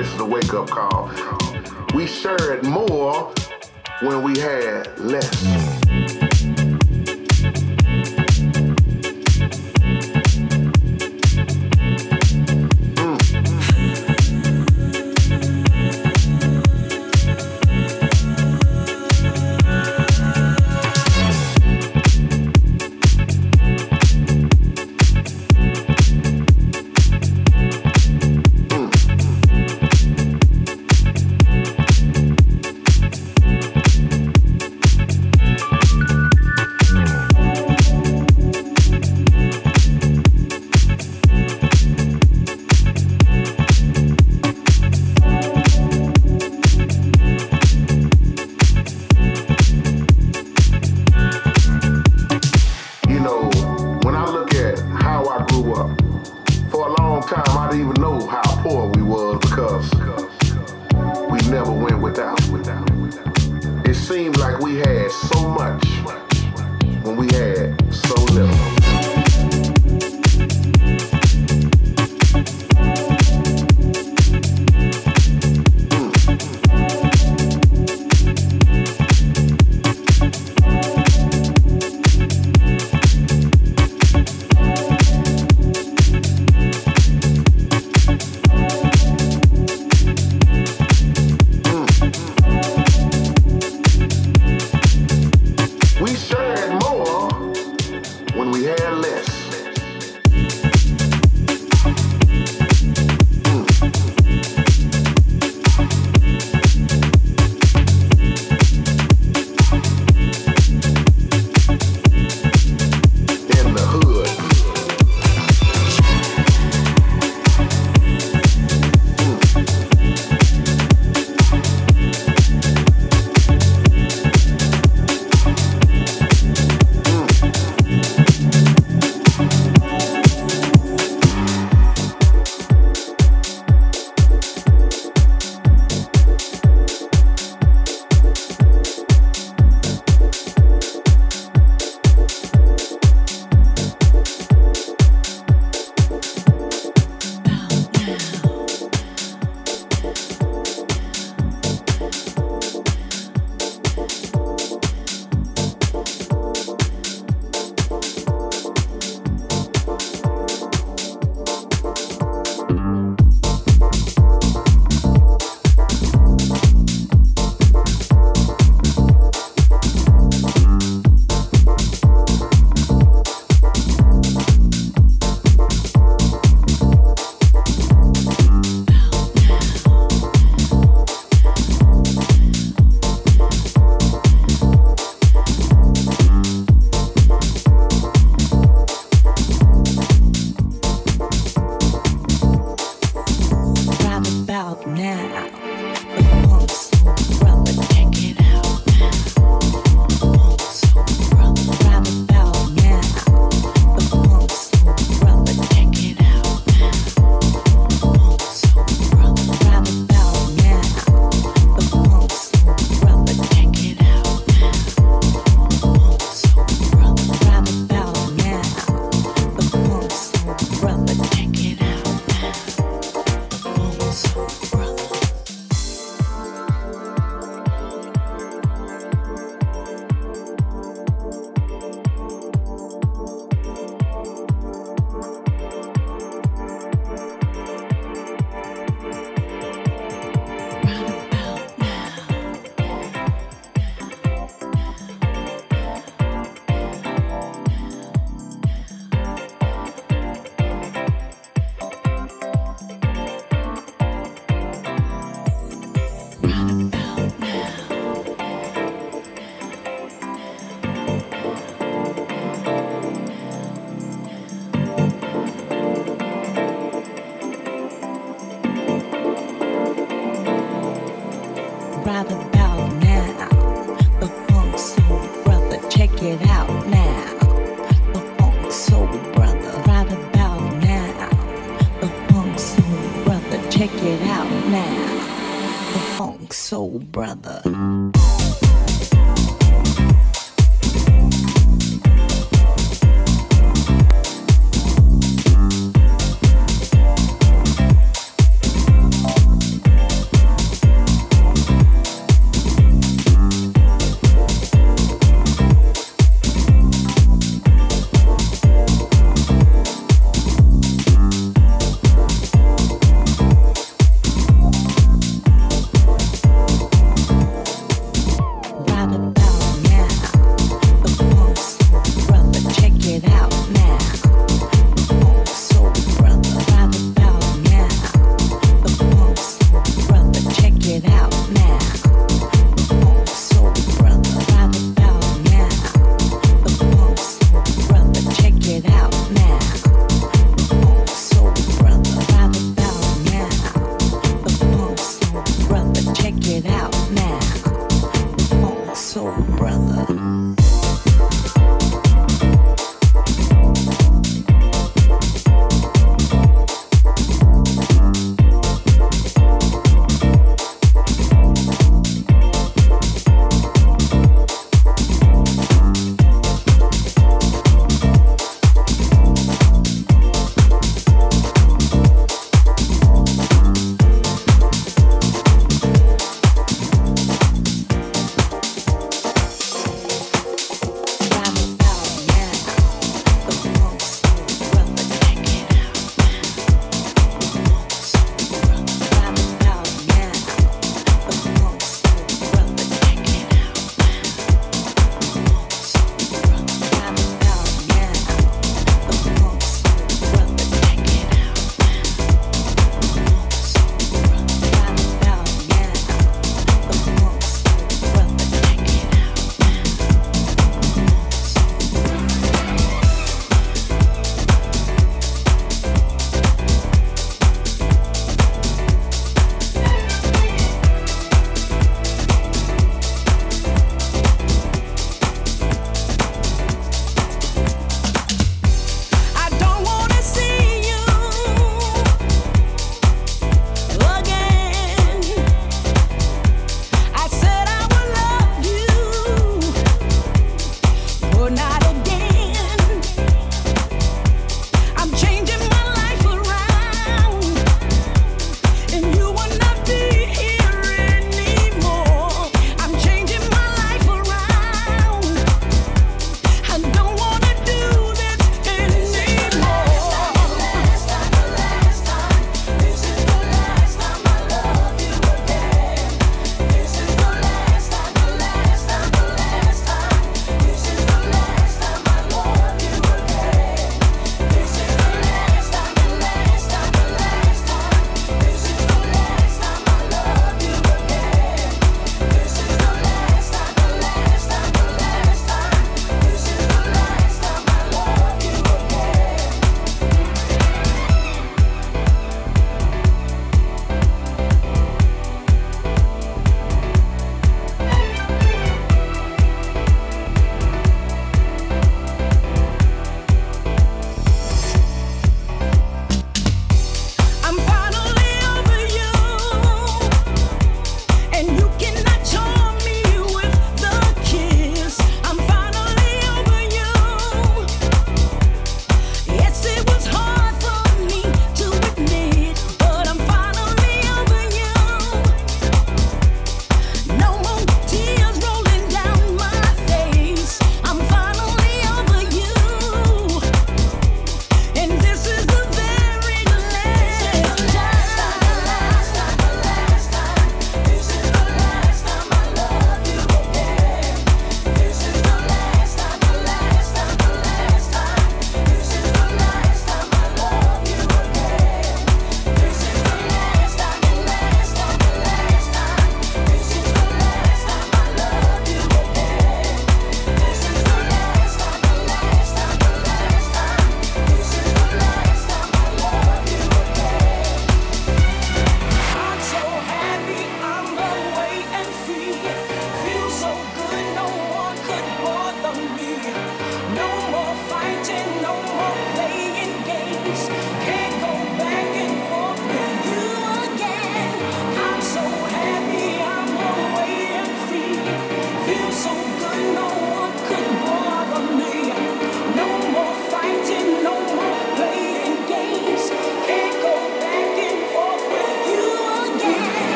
this is a wake-up call. We shared more when we had less.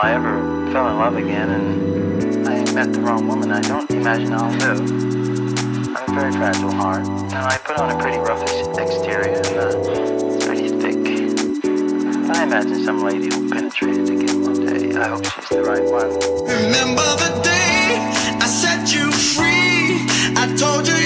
I ever fell in love again and I met the wrong woman, I don't imagine I'll live. I'm a very fragile heart, and I put on a pretty rough exterior, and uh, it's pretty thick. I imagine some lady will penetrate it again one day. I hope she's the right one. Remember the day I set you free? I told you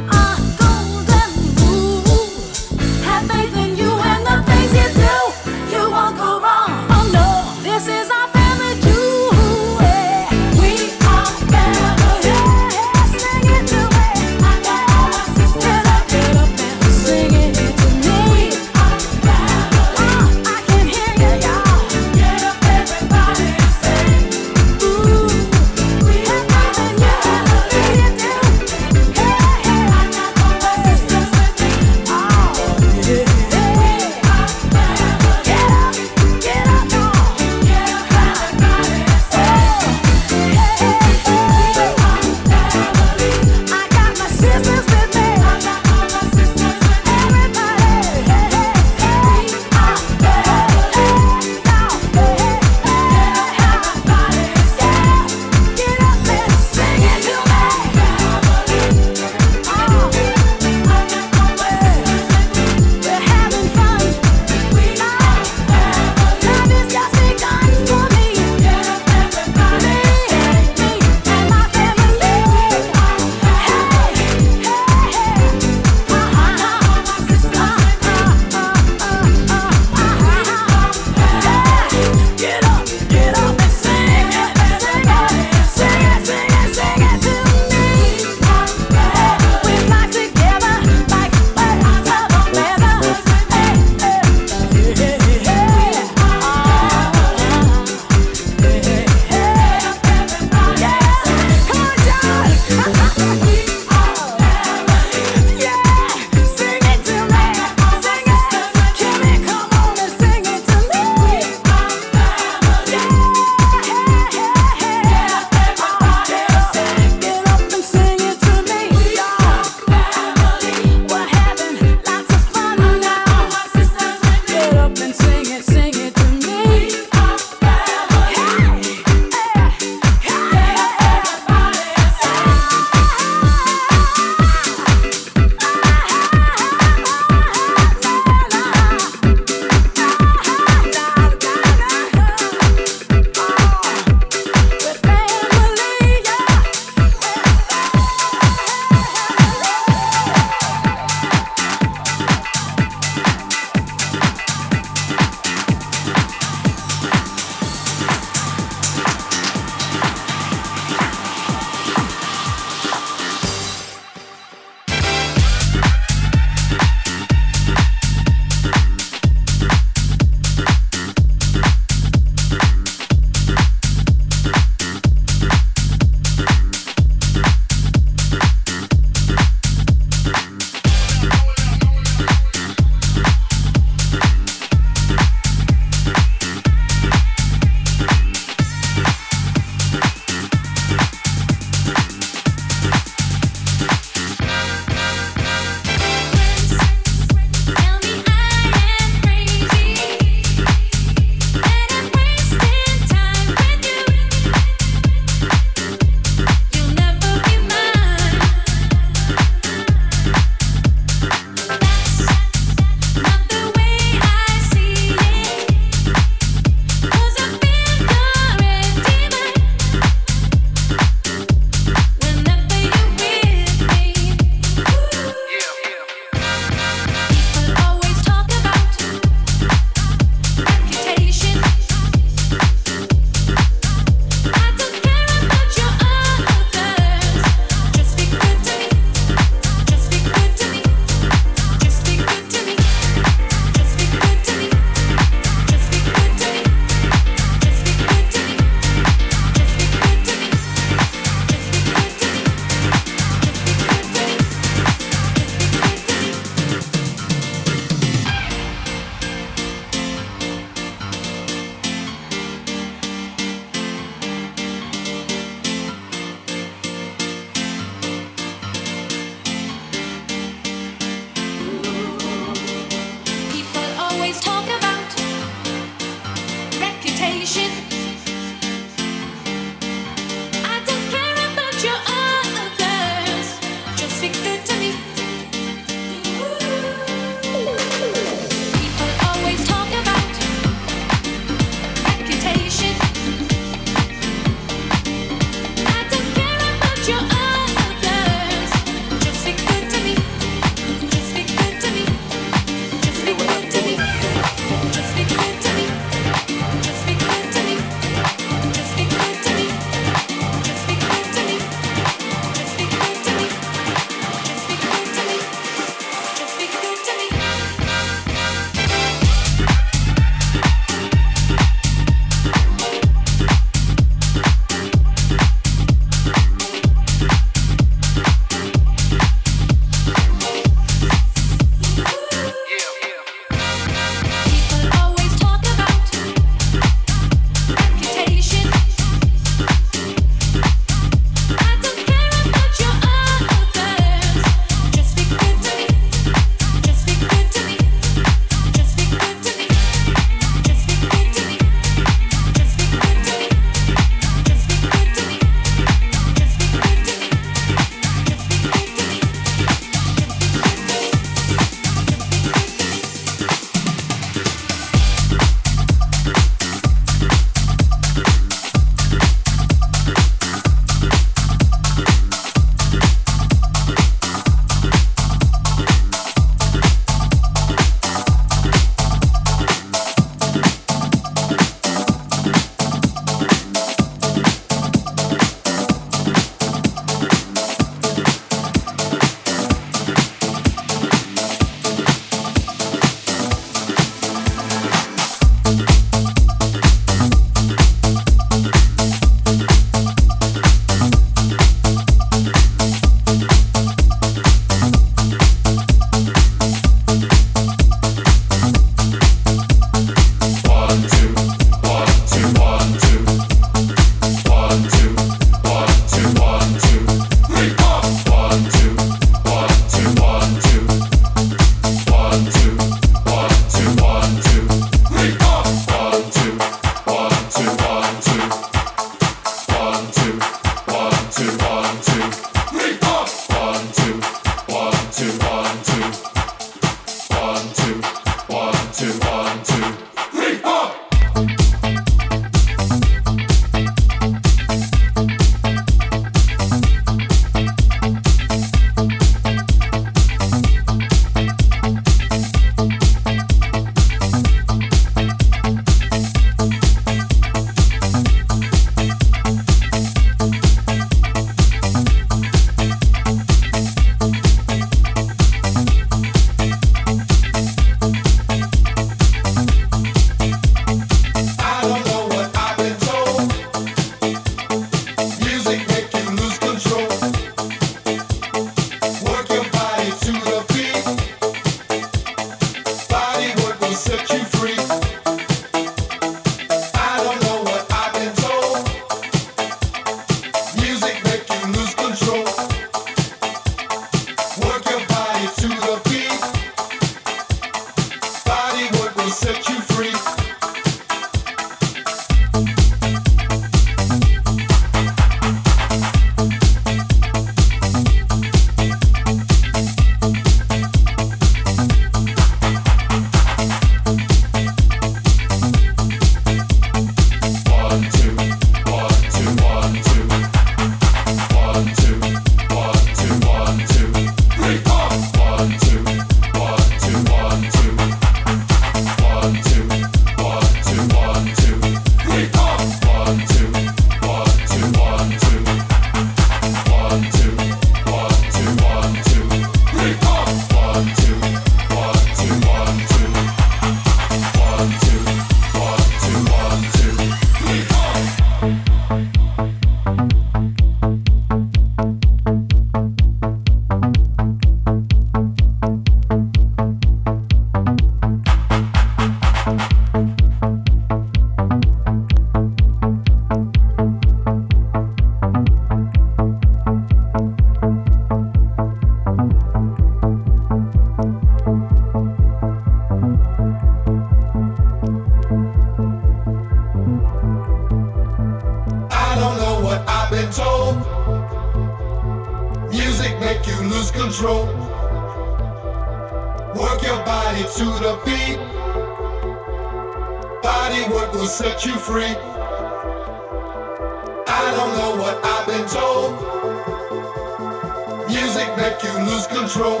make you lose control.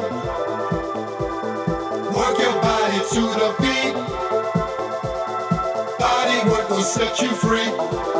Work your body to the beat. Body work will set you free.